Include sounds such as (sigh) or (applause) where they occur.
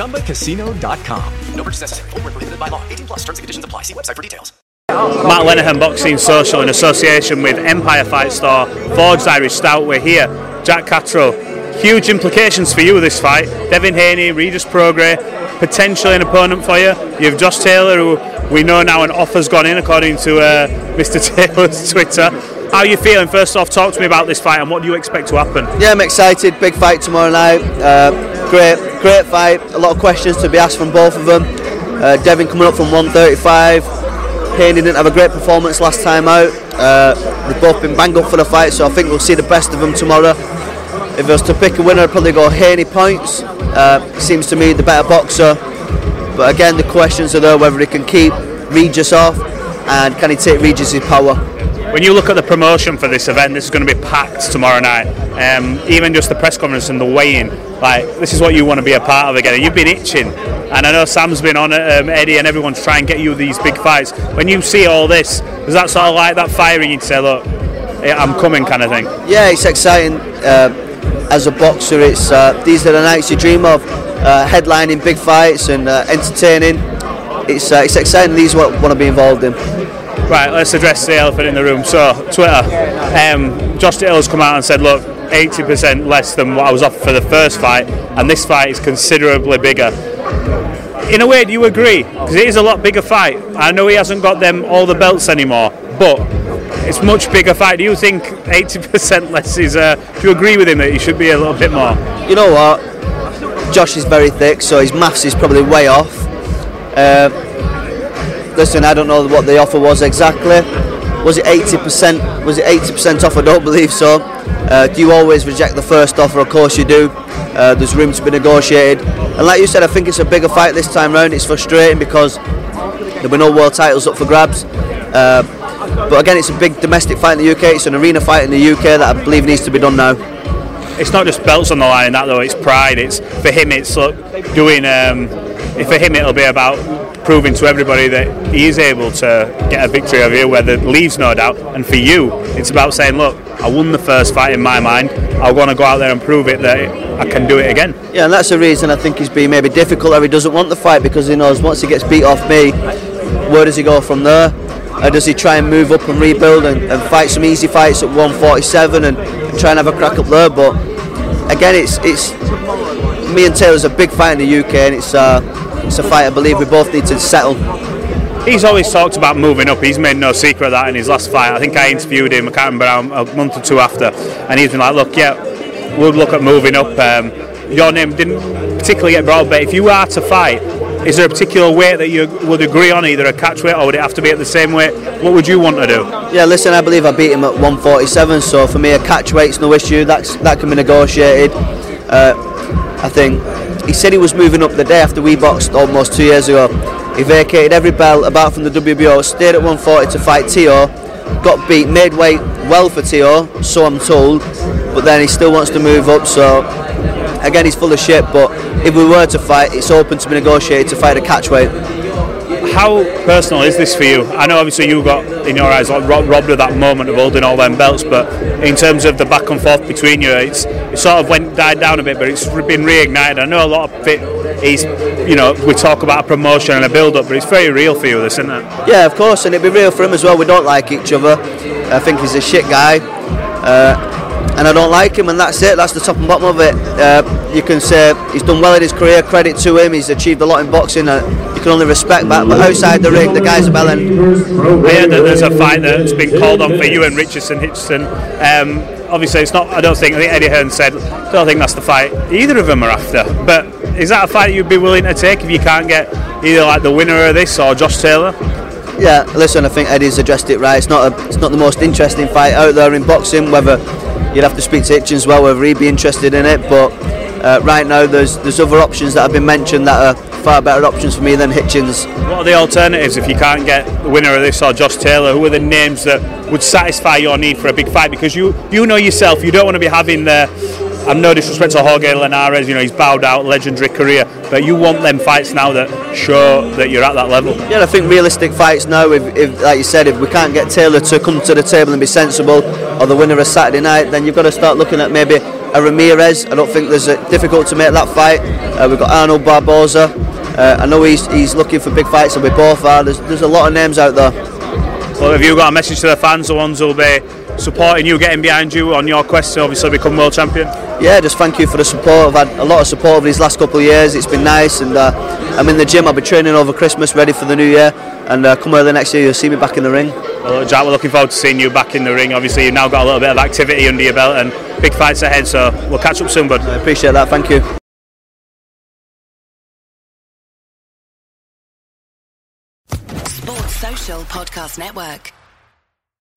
ChumbaCasino.com. No purchase necessary. Void were prohibited by law. 18 plus terms and conditions apply. See website for details. Matt Lenihan Boxing Social in association with Empire Fight Store, Forged Irish Stout. We're here. Jack Catterall. Huge implications for you with this fight. Devin Haney, Regis Prograis, potentially an opponent for you. You have Josh Taylor, who we know now an offer's gone in according to uh, (laughs) Mr. Taylor's Twitter. How are you feeling? First off, talk to me about this fight and what do you expect to happen? Yeah, I'm excited. Big fight tomorrow night. Uh, great, great fight. A lot of questions to be asked from both of them. Uh, Devin coming up from 135. Haney didn't have a great performance last time out. Uh, they've both been banged up for the fight, so I think we'll see the best of them tomorrow. If I was to pick a winner, I'd probably go Haney points. Uh, seems to me the better boxer. But again, the questions are there whether he can keep Regis off and can he take Regis' power. When you look at the promotion for this event, this is going to be packed tomorrow night. Um, even just the press conference and the weigh-in, like this is what you want to be a part of again. And you've been itching, and I know Sam's been on it, um, Eddie, and everyone's trying to get you these big fights. When you see all this, does that sort of like that firing you to say, look, I'm coming, kind of thing? Yeah, it's exciting. Uh, as a boxer, it's uh, these are the nights you dream of. Uh, headlining big fights and uh, entertaining. It's uh, it's exciting. These what want to be involved in. Right, let's address the elephant in the room. So, Twitter, um, Josh Taylor's come out and said, look, 80% less than what I was offered for the first fight, and this fight is considerably bigger. In a way, do you agree? Because it is a lot bigger fight. I know he hasn't got them all the belts anymore, but it's much bigger fight. Do you think 80% (laughs) less is? Uh, do you agree with him that he should be a little bit more? You know what? Josh is very thick, so his maths is probably way off. Uh, listen, I don't know what the offer was exactly. Was it 80%? Was it 80% off? I don't believe so. Uh, do you always reject the first offer? Of course you do. Uh, there's room to be negotiated. And like you said, I think it's a bigger fight this time round. It's frustrating because there were no world titles up for grabs. Uh, but again, it's a big domestic fight in the UK. It's an arena fight in the UK that I believe needs to be done now. It's not just belts on the line, that though. It's pride. It's for him. It's look, doing. Um, for him, it'll be about proving to everybody that he is able to get a victory over you, where the leaves no doubt. And for you, it's about saying, look, I won the first fight in my mind. I want to go out there and prove it that I can do it again. Yeah, and that's the reason I think he's been maybe difficult or he doesn't want the fight because he knows once he gets beat off me, where does he go from there? Or does he try and move up and rebuild and, and fight some easy fights at 147 and, and try and have a crack up there? But again, it's it's me and Taylor's a big fight in the UK, and it's uh, it's a fight I believe we both need to settle. He's always talked about moving up. He's made no secret of that in his last fight. I think I interviewed him. I can't remember a month or two after, and he's been like, "Look, yeah, we'll look at moving up." Um, your name didn't particularly get brought up, but if you are to fight, is there a particular weight that you would agree on, either a catch weight or would it have to be at the same weight? What would you want to do? Yeah, listen, I believe I beat him at 147, so for me a catch weight's no issue. That's that can be negotiated. Uh, I think he said he was moving up the day after we boxed almost two years ago. He vacated every belt about from the WBO, stayed at 140 to fight Teo, got beat, made weight well for Teo, so I'm told, but then he still wants to move up. So again, he's full of shit. But if we were to fight, it's open to be negotiated to fight a catch weight. How personal is this for you? I know obviously you got in your eyes like ro- robbed of that moment of holding all them belts, but in terms of the back and forth between you, it's it sort of went died down a bit, but it's been reignited. I know a lot of it is, you know, we talk about a promotion and a build up, but it's very real for you, this, isn't it? Yeah, of course, and it'd be real for him as well. We don't like each other. I think he's a shit guy, uh, and I don't like him, and that's it. That's the top and bottom of it. Uh, you can say he's done well in his career. Credit to him. He's achieved a lot in boxing. Uh, you can only respect that. But outside the ring, the guy's a bellend. I heard that there's a fight that's been called on for you and Richardson Hitchins. Um, obviously, it's not. I don't think. I think Eddie Hearn said. I don't think that's the fight either of them are after. But is that a fight you'd be willing to take if you can't get either like the winner of this or Josh Taylor? Yeah, listen, I think Eddie's addressed it right. It's not a, it's not the most interesting fight out there in boxing. Whether you'd have to speak to Hitchins as well, whether he'd be interested in it. But uh, right now, there's there's other options that have been mentioned that are far better options for me than Hitchins. What are the alternatives if you can't get the winner of this or Josh Taylor? Who are the names that would satisfy your need for a big fight? Because you you know yourself, you don't want to be having the. I'm no disrespect to Jorge Linares, you know he's bowed out, legendary career, but you want them fights now that show that you're at that level. Yeah, I think realistic fights now. If, if like you said, if we can't get Taylor to come to the table and be sensible, or the winner of Saturday night, then you've got to start looking at maybe a Ramirez. I don't think there's a, difficult to make that fight. Uh, we've got Arnold Barboza. Uh, I know he's he's looking for big fights, and we both are. There's, there's a lot of names out there. Well, have you got a message to the fans, the ones who'll be supporting you, getting behind you on your quest to obviously become world champion? Yeah, just thank you for the support. I've had a lot of support over these last couple of years. It's been nice, and uh, I'm in the gym. I'll be training over Christmas, ready for the new year. And uh, come early next year, you'll see me back in the ring. Well, Jack, we're looking forward to seeing you back in the ring. Obviously, you've now got a little bit of activity under your belt and big fights ahead, so we'll catch up soon, bud. I appreciate that. Thank you. Sports Social Podcast Network.